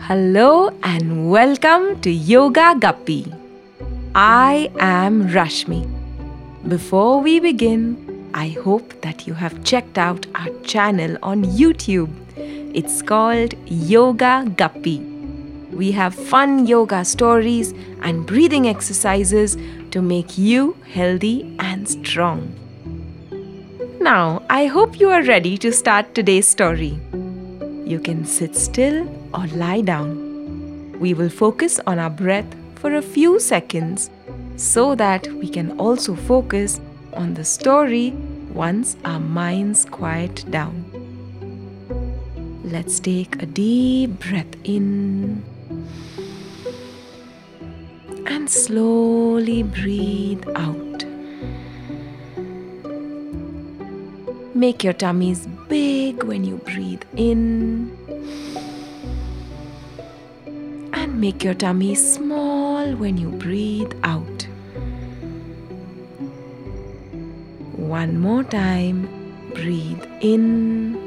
Hello and welcome to Yoga Guppy. I am Rashmi. Before we begin, I hope that you have checked out our channel on YouTube. It's called Yoga Guppy. We have fun yoga stories and breathing exercises to make you healthy and strong. Now, I hope you are ready to start today's story. You can sit still or lie down. We will focus on our breath for a few seconds so that we can also focus on the story once our minds quiet down. Let's take a deep breath in and slowly breathe out. Make your tummies big when you breathe in and make your tummy small when you breathe out. One more time, breathe in.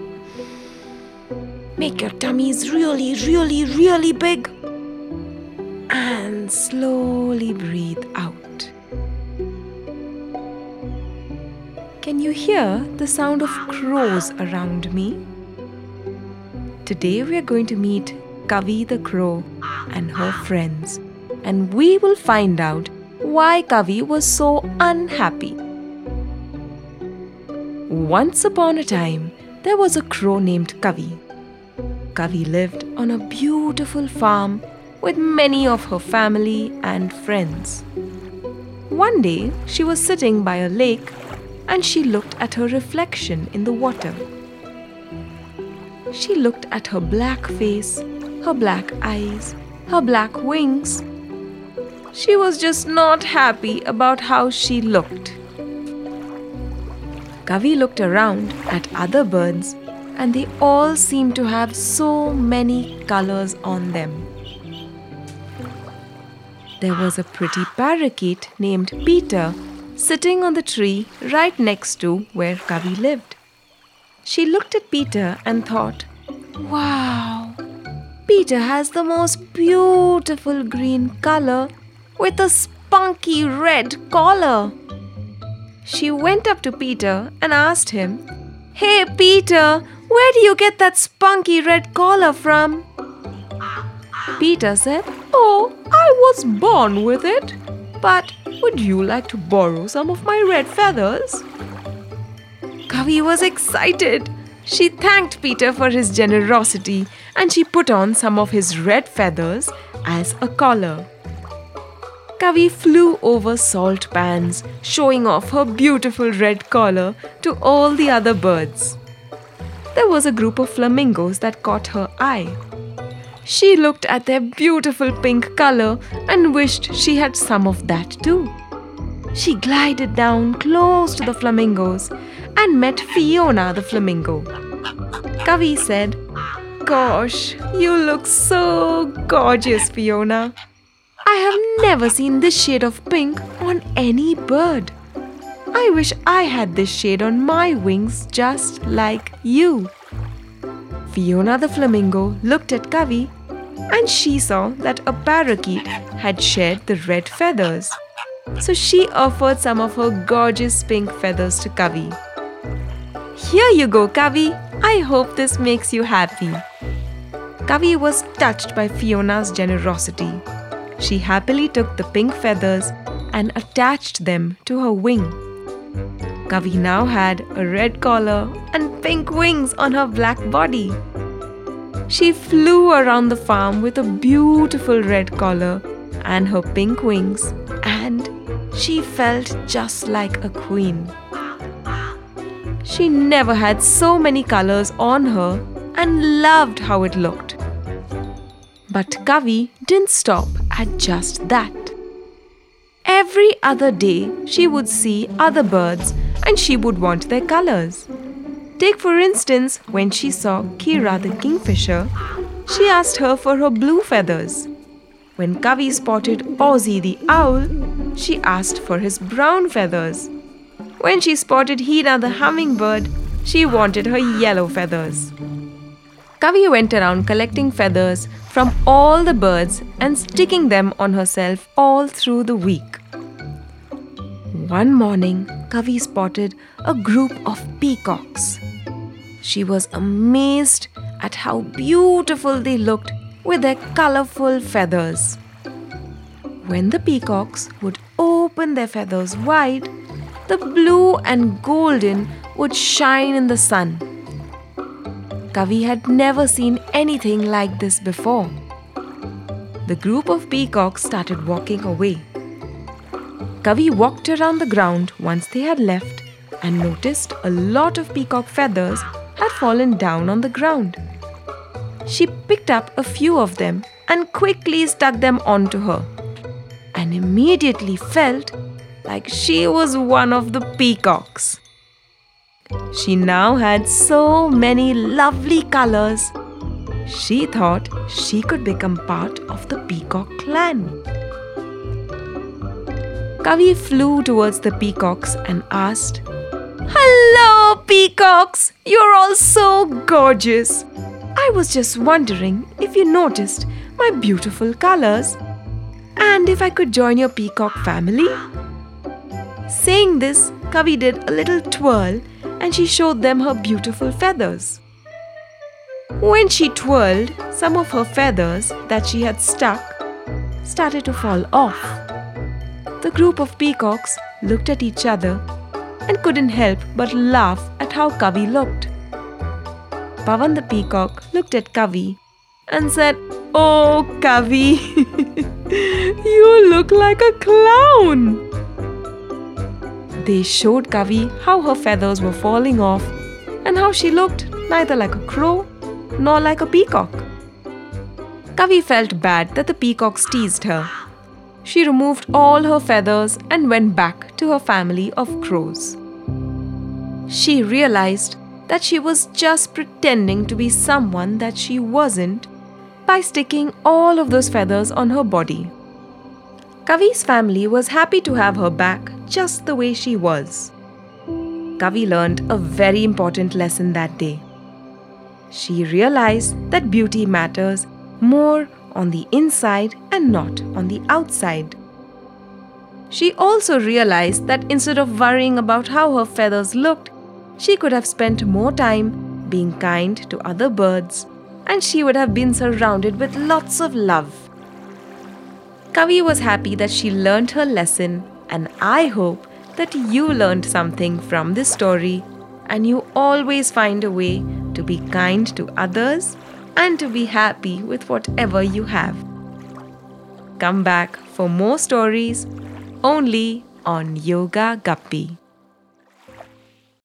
Make your tummies really, really, really big slowly breathe out. Can you hear the sound of crows around me? Today we are going to meet Kavi the crow and her friends, and we will find out why Kavi was so unhappy. Once upon a time, there was a crow named Kavi. Kavi lived on a beautiful farm with many of her family and friends. One day, she was sitting by a lake and she looked at her reflection in the water. She looked at her black face, her black eyes, her black wings. She was just not happy about how she looked. Kavi looked around at other birds and they all seemed to have so many colors on them. There was a pretty parakeet named Peter sitting on the tree right next to where Kavi lived. She looked at Peter and thought, Wow, Peter has the most beautiful green color with a spunky red collar. She went up to Peter and asked him, Hey Peter, where do you get that spunky red collar from? Peter said, Oh, I was born with it. But would you like to borrow some of my red feathers? Kavi was excited. She thanked Peter for his generosity and she put on some of his red feathers as a collar. Kavi flew over salt pans, showing off her beautiful red collar to all the other birds. There was a group of flamingos that caught her eye. She looked at their beautiful pink color and wished she had some of that too. She glided down close to the flamingos and met Fiona the flamingo. Kavi said, Gosh, you look so gorgeous, Fiona. I have never seen this shade of pink on any bird. I wish I had this shade on my wings just like you. Fiona the flamingo looked at Kavi and she saw that a parakeet had shared the red feathers. So she offered some of her gorgeous pink feathers to Kavi. Here you go, Kavi. I hope this makes you happy. Kavi was touched by Fiona's generosity. She happily took the pink feathers and attached them to her wing. Kavi now had a red collar and pink wings on her black body. She flew around the farm with a beautiful red collar and her pink wings, and she felt just like a queen. She never had so many colors on her and loved how it looked. But Kavi didn't stop at just that. Every other day, she would see other birds and she would want their colors. Take, for instance, when she saw Kira the kingfisher, she asked her for her blue feathers. When Kavi spotted Ozzy the owl, she asked for his brown feathers. When she spotted Hina the hummingbird, she wanted her yellow feathers. Kavi went around collecting feathers from all the birds and sticking them on herself all through the week. One morning, Kavi spotted a group of peacocks. She was amazed at how beautiful they looked with their colorful feathers. When the peacocks would open their feathers wide, the blue and golden would shine in the sun. Kavi had never seen anything like this before. The group of peacocks started walking away. Kavi walked around the ground once they had left and noticed a lot of peacock feathers had fallen down on the ground. She picked up a few of them and quickly stuck them onto her, and immediately felt like she was one of the peacocks. She now had so many lovely colors. She thought she could become part of the peacock clan. Kavi flew towards the peacocks and asked, Hello, peacocks! You're all so gorgeous. I was just wondering if you noticed my beautiful colors and if I could join your peacock family. Saying this, Kavi did a little twirl and she showed them her beautiful feathers. When she twirled, some of her feathers that she had stuck started to fall off. The group of peacocks looked at each other and couldn't help but laugh at how Kavi looked. Pavan the peacock looked at Kavi and said, Oh, Kavi, you look like a clown. They showed Kavi how her feathers were falling off and how she looked neither like a crow nor like a peacock. Kavi felt bad that the peacocks teased her. She removed all her feathers and went back to her family of crows. She realized that she was just pretending to be someone that she wasn't by sticking all of those feathers on her body. Kavi's family was happy to have her back just the way she was. Kavi learned a very important lesson that day. She realized that beauty matters more on the inside and not on the outside. She also realized that instead of worrying about how her feathers looked, she could have spent more time being kind to other birds and she would have been surrounded with lots of love. Kavi was happy that she learned her lesson and I hope that you learned something from this story and you always find a way to be kind to others and to be happy with whatever you have. Come back for more stories only on Yoga Guppy.